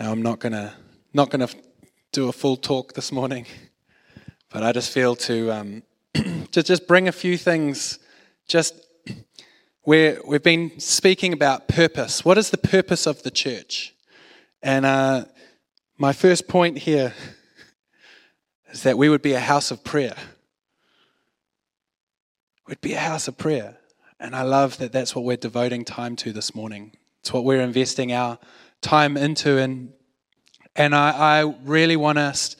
Now, I'm not gonna not gonna do a full talk this morning, but I just feel to um, to just bring a few things. Just where we've been speaking about purpose. What is the purpose of the church? And uh, my first point here is that we would be a house of prayer. We'd be a house of prayer. And I love that that's what we're devoting time to this morning. It's what we're investing our time into. And, and I, I really want us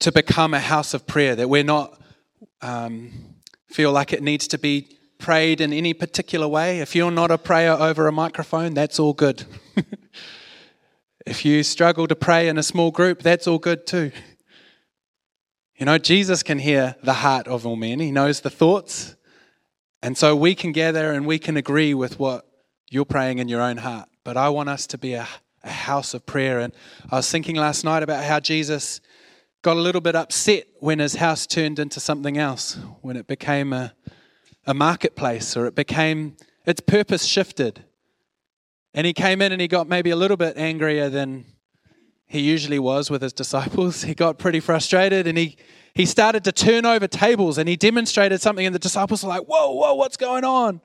to become a house of prayer, that we're not um, feel like it needs to be prayed in any particular way. If you're not a prayer over a microphone, that's all good. if you struggle to pray in a small group, that's all good too. You know, Jesus can hear the heart of all men, He knows the thoughts. And so we can gather and we can agree with what you're praying in your own heart. But I want us to be a, a house of prayer. And I was thinking last night about how Jesus got a little bit upset when his house turned into something else, when it became a, a marketplace or it became, its purpose shifted. And he came in and he got maybe a little bit angrier than he usually was with his disciples. He got pretty frustrated and he, he started to turn over tables and he demonstrated something, and the disciples were like, Whoa, whoa, what's going on?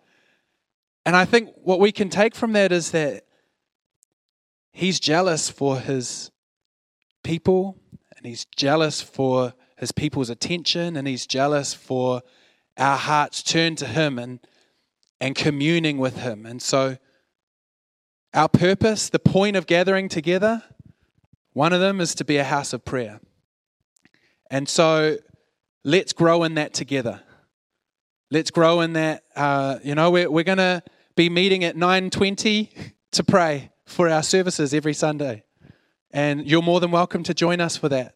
And I think what we can take from that is that he's jealous for his people and he's jealous for his people's attention and he's jealous for our hearts turned to him and and communing with him. And so our purpose, the point of gathering together, one of them is to be a house of prayer. And so let's grow in that together. Let's grow in that. Uh, you know, we're, we're going to be meeting at 9.20 to pray for our services every Sunday. And you're more than welcome to join us for that.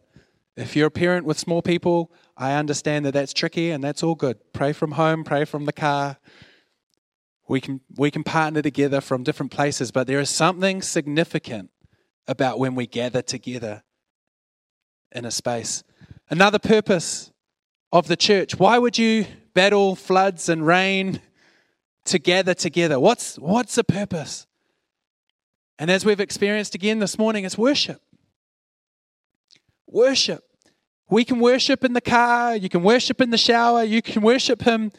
If you're a parent with small people, I understand that that's tricky and that's all good. Pray from home, pray from the car. We can, we can partner together from different places, but there is something significant about when we gather together in a space. Another purpose of the church. Why would you battle floods and rain to gather together? What's, what's the purpose? And as we've experienced again this morning, it's worship. Worship. We can worship in the car, you can worship in the shower, you can worship Him.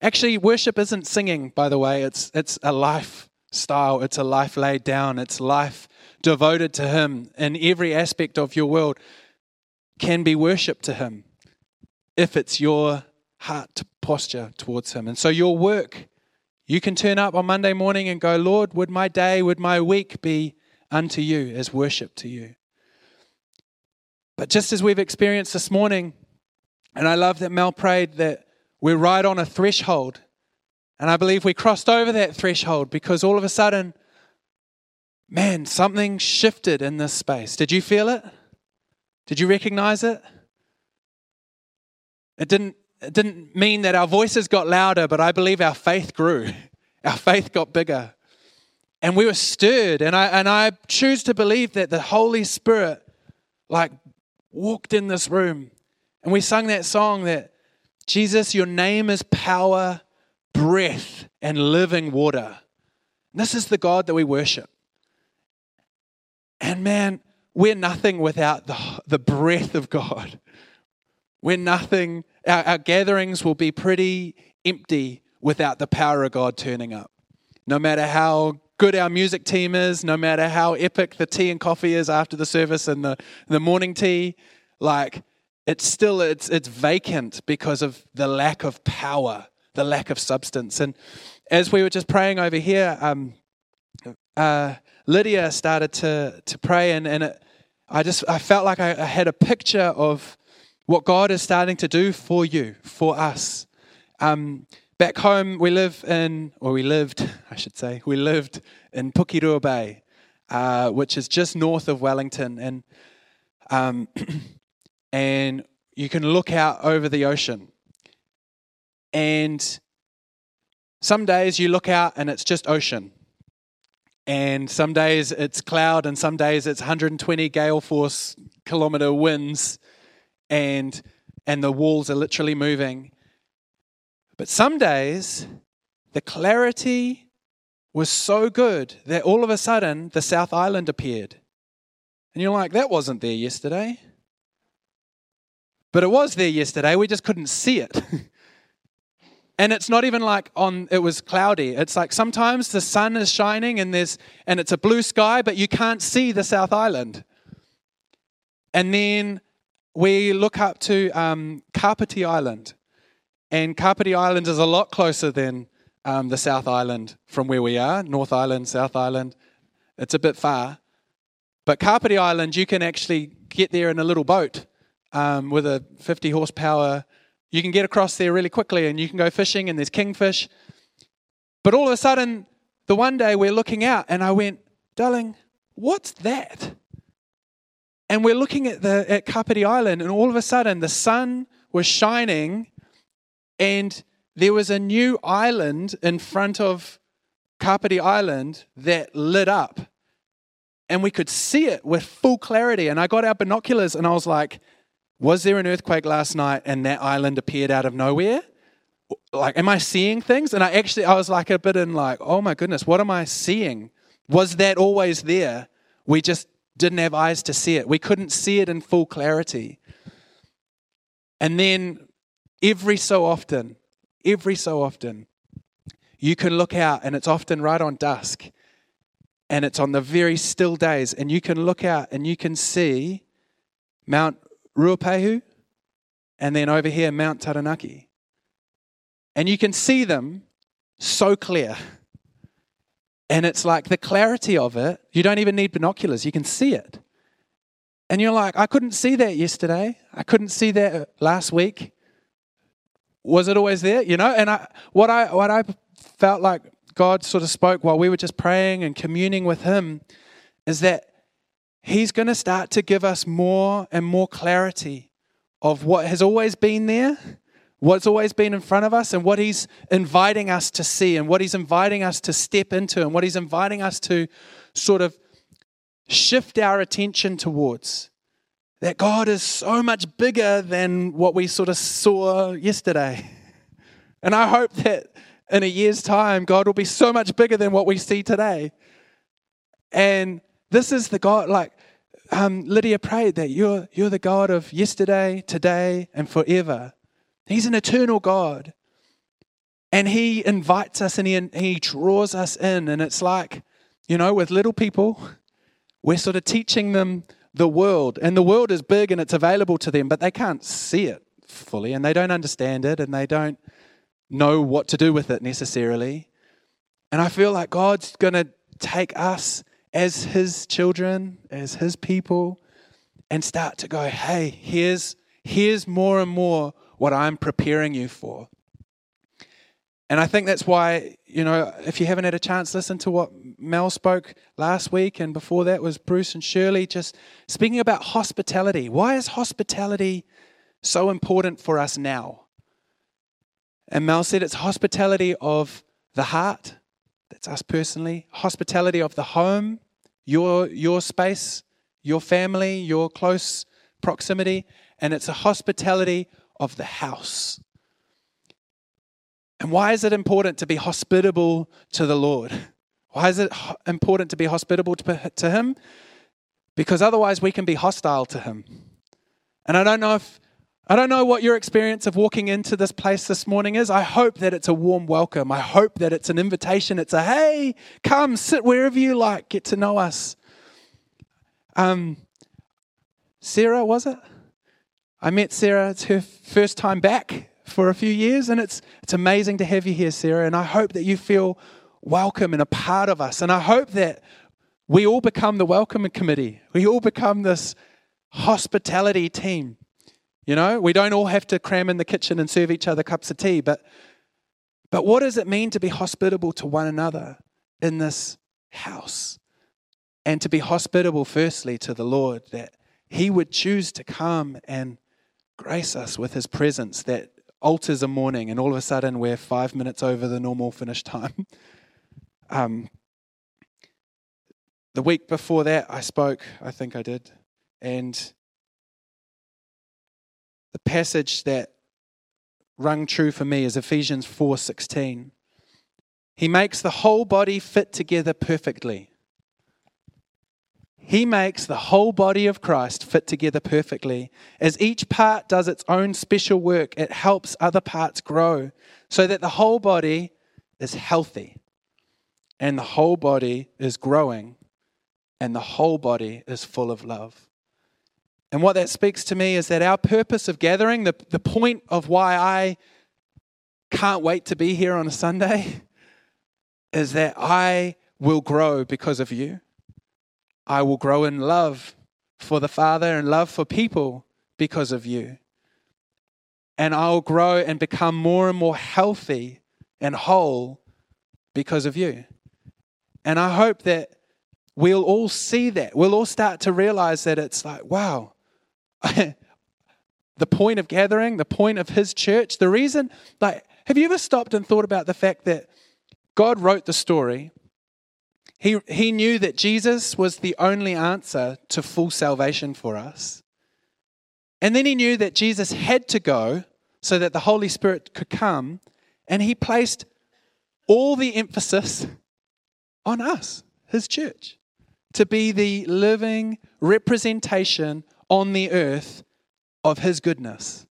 Actually, worship isn't singing, by the way, it's, it's a lifestyle, it's a life laid down, it's life devoted to Him in every aspect of your world can be worship to Him if it's your heart posture towards Him. And so your work, you can turn up on Monday morning and go, Lord, would my day, would my week be unto you as worship to you? But just as we've experienced this morning, and I love that Mel prayed that we're right on a threshold. And I believe we crossed over that threshold because all of a sudden, man, something shifted in this space. Did you feel it? Did you recognize it? It didn't, it didn't mean that our voices got louder, but I believe our faith grew. Our faith got bigger. And we were stirred. And I, and I choose to believe that the Holy Spirit, like, walked in this room. And we sung that song that Jesus, your name is power, breath, and living water. And this is the God that we worship. And man, we're nothing without the, the breath of God. We're nothing, our, our gatherings will be pretty empty without the power of God turning up. No matter how good our music team is, no matter how epic the tea and coffee is after the service and the, the morning tea, like it's still it's it's vacant because of the lack of power, the lack of substance. And as we were just praying over here, um, uh, Lydia started to to pray, and and it, I just I felt like I, I had a picture of what God is starting to do for you, for us. Um, back home, we live in, or we lived, I should say, we lived in Pukerua Bay, uh, which is just north of Wellington, and um, and you can look out over the ocean. And some days you look out and it's just ocean. And some days it's cloud, and some days it's 120 gale force kilometer winds, and, and the walls are literally moving. But some days, the clarity was so good that all of a sudden the South Island appeared. And you're like, that wasn't there yesterday. But it was there yesterday, we just couldn't see it. and it's not even like on it was cloudy. It's like sometimes the sun is shining and there's and it's a blue sky, but you can't see the South Island. And then we look up to um, Island. And Kapiti Island is a lot closer than um, the South Island from where we are, North Island, South Island. It's a bit far. But Kapiti Island, you can actually get there in a little boat um, with a 50 horsepower. You can get across there really quickly and you can go fishing, and there's kingfish. But all of a sudden, the one day we're looking out, and I went, Darling, what's that? And we're looking at the at Kapiti Island, and all of a sudden the sun was shining, and there was a new island in front of Kapiti Island that lit up. And we could see it with full clarity. And I got our binoculars and I was like, was there an earthquake last night and that island appeared out of nowhere? Like, am I seeing things? And I actually, I was like a bit in like, oh my goodness, what am I seeing? Was that always there? We just didn't have eyes to see it. We couldn't see it in full clarity. And then every so often, every so often, you can look out, and it's often right on dusk, and it's on the very still days, and you can look out and you can see Mount Ruapehu, and then over here, Mount Taranaki. And you can see them so clear. And it's like the clarity of it, you don't even need binoculars, you can see it. And you're like, I couldn't see that yesterday. I couldn't see that last week was it always there? You know, and I, what I what I felt like God sort of spoke while we were just praying and communing with Him is that He's going to start to give us more and more clarity of what has always been there, what's always been in front of us, and what He's inviting us to see, and what He's inviting us to step into, and what He's inviting us to sort of shift our attention towards that God is so much bigger than what we sort of saw yesterday. And I hope that in a year's time, God will be so much bigger than what we see today. And this is the God, like um, Lydia prayed that you're, you're the God of yesterday, today, and forever. He's an eternal God. And He invites us and He, he draws us in. And it's like, you know, with little people, we're sort of teaching them the world. And the world is big and it's available to them, but they can't see it fully and they don't understand it and they don't know what to do with it necessarily. And I feel like God's going to take us as His children, as His people, and start to go, hey, here's, here's more and more what I'm preparing you for. And I think that's why, you know, if you haven't had a chance, listen to what Mel spoke last week, and before that was Bruce and Shirley, just speaking about hospitality. Why is hospitality so important for us now? And Mel said it's hospitality of the heart, that's us personally, hospitality of the home, your, your space, your family, your close proximity, and it's a hospitality of the house. And why is it important to be hospitable to the Lord? Why is it important to be hospitable to Him? Because otherwise we can be hostile to Him. And I don't know if I don't know what your experience of walking into this place this morning is. I hope that it's a warm welcome. I hope that it's an invitation. It's a hey, come sit wherever you like, get to know us. Um, Sarah, was it? I met Sarah. It's her first time back for a few years, and it's, it's amazing to have you here, Sarah. And I hope that you feel welcome and a part of us. And I hope that we all become the welcoming committee. We all become this hospitality team. You know, we don't all have to cram in the kitchen and serve each other cups of tea, but but what does it mean to be hospitable to one another in this house? And to be hospitable firstly to the Lord that he would choose to come and grace us with his presence that alters a morning, and all of a sudden we're five minutes over the normal finish time. um, the week before that, I spoke, I think I did, and the passage that rung true for me is Ephesians 4:16. He makes the whole body fit together perfectly. He makes the whole body of Christ fit together perfectly. As each part does its own special work, it helps other parts grow so that the whole body is healthy and the whole body is growing and the whole body is full of love. And what that speaks to me is that our purpose of gathering, the, the point of why I can't wait to be here on a Sunday, is that I will grow because of you. I will grow in love for the Father and love for people because of you. And I'll grow and become more and more healthy and whole because of you. And I hope that we'll all see that. We'll all start to realize that it's like, wow, the point of gathering, the point of his church, the reason, like, have you ever stopped and thought about the fact that God wrote the story? He, he knew that Jesus was the only answer to full salvation for us. And then he knew that Jesus had to go so that the Holy Spirit could come. And he placed all the emphasis on us, his church, to be the living representation on the earth of his goodness.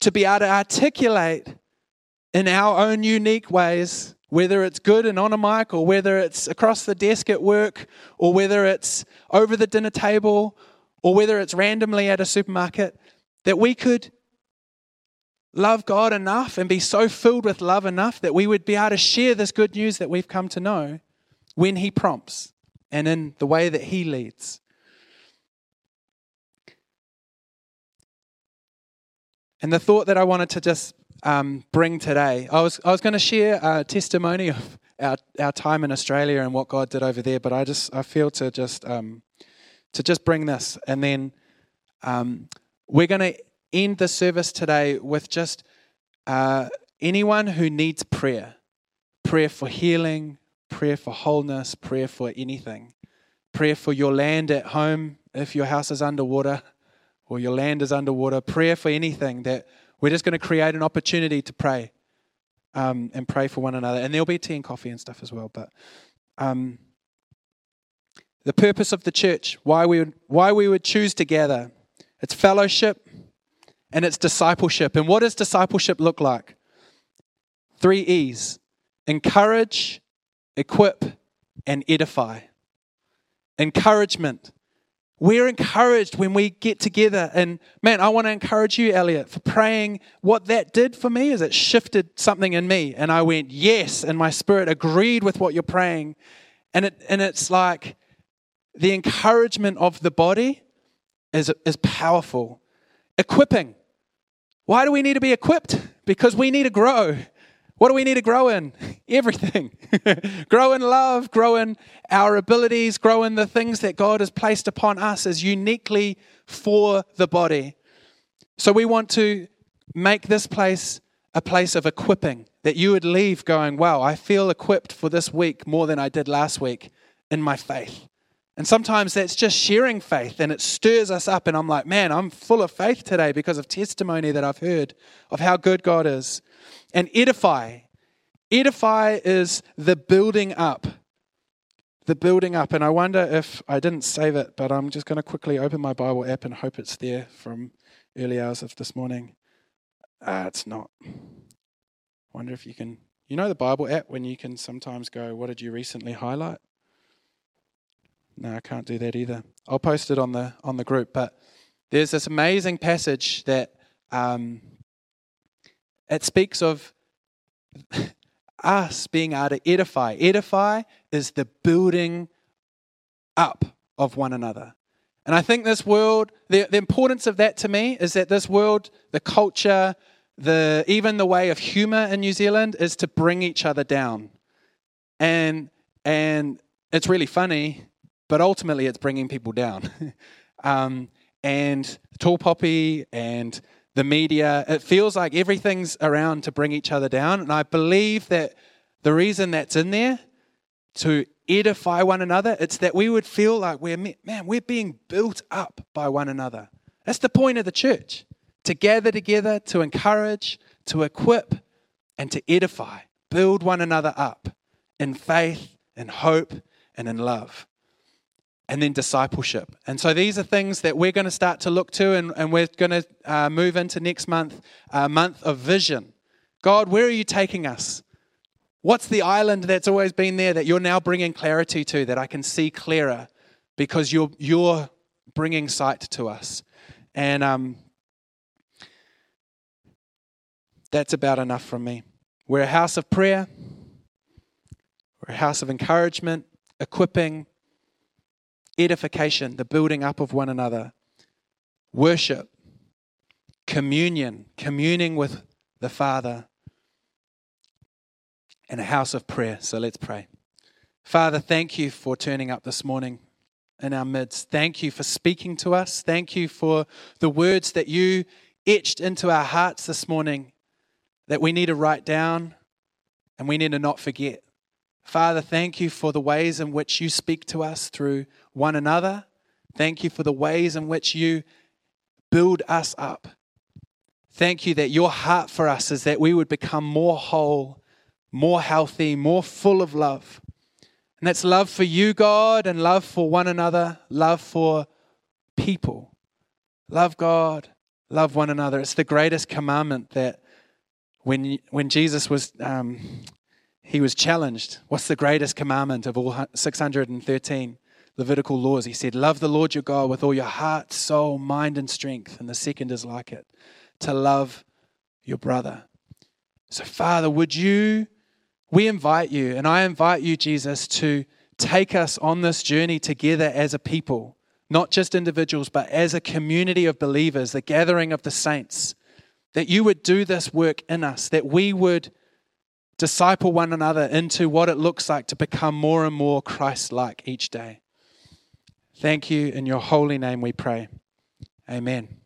To be able to articulate in our own unique ways whether it's good and on a mic, or whether it's across the desk at work, or whether it's over the dinner table, or whether it's randomly at a supermarket, that we could love God enough and be so filled with love enough that we would be able to share this good news that we've come to know when He prompts and in the way that He leads. And the thought that I wanted to just um, bring today. I was, I was going to share a testimony of our, our time in Australia and what God did over there, but I just I feel to just um, to just bring this, and then um, we're going to end the service today with just uh, anyone who needs prayer, prayer for healing, prayer for wholeness, prayer for anything, prayer for your land at home if your house is underwater or your land is underwater, prayer for anything that we're just going to create an opportunity to pray um, and pray for one another. And there'll be tea and coffee and stuff as well. But um, the purpose of the church, why we, would, why we would choose to gather, it's fellowship and it's discipleship. And what does discipleship look like? Three E's encourage, equip, and edify. Encouragement we're encouraged when we get together. And man, I want to encourage you, Elliot, for praying. What that did for me is it shifted something in me. And I went, yes. And my spirit agreed with what you're praying. And, it, and it's like the encouragement of the body is, is powerful. Equipping. Why do we need to be equipped? Because we need to grow. What do we need to grow in? Everything. grow in love, grow in our abilities, grow in the things that God has placed upon us as uniquely for the body. So we want to make this place a place of equipping, that you would leave going, wow, I feel equipped for this week more than I did last week in my faith. And sometimes that's just sharing faith and it stirs us up. And I'm like, man, I'm full of faith today because of testimony that I've heard of how good God is and edify. Edify is the building up. The building up. And I wonder if I didn't save it, but I'm just going to quickly open my Bible app and hope it's there from early hours of this morning. Ah, it's not. Wonder if you can. You know the Bible app when you can sometimes go, What did you recently highlight? No, I can't do that either. I'll post it on the on the group. But there's this amazing passage that um, it speaks of us being able to edify. Edify is the building up of one another. And I think this world, the, the importance of that to me is that this world, the culture, the even the way of humor in New Zealand is to bring each other down. And and it's really funny, but ultimately it's bringing people down. um, and tall poppy and the media. It feels like everything's around to bring each other down. And I believe that the reason that's in there to edify one another, it's that we would feel like we're, man, we're being built up by one another. That's the point of the church to gather together, to encourage, to equip, and to edify. build one another up in faith, in hope, and in love. And then discipleship. And so these are things that we're going to start to look to, and, and we're going to uh, move into next month, a month of vision. God, where are you taking us? What's the island that's always been there that you're now bringing clarity to, that I can see clearer because you're, you're bringing sight to us? And um, that's about enough from me. We're a house of prayer, we're a house of encouragement, equipping, edification, the building up of one another, worship, communion, communing with the Father, and a house of prayer. So let's pray. Father, thank you for turning up this morning in our midst. Thank you for speaking to us. Thank you for the words that you etched into our hearts this morning that we need to write down and we need to not forget. Father, thank you for the ways in which you speak to us through one another. Thank you for the ways in which you build us up. Thank you that your heart for us is that we would become more whole, more healthy, more full of love. And that's love for you, God, and love for one another, love for people. Love God, love one another. It's the greatest commandment that when, when Jesus was, um, he was challenged, what's the greatest commandment of all 613 Levitical laws? He said, love the Lord your God with all your heart, soul, mind, and strength. And the second is like it, to love your brother. So, Father, would you, we invite you, and I invite you, Jesus, to take us on this journey together as a people, not just individuals, but as a community of believers, the gathering of the saints that you would do this work in us, that we would disciple one another into what it looks like to become more and more Christ like each day. Thank you. In your holy name we pray. Amen.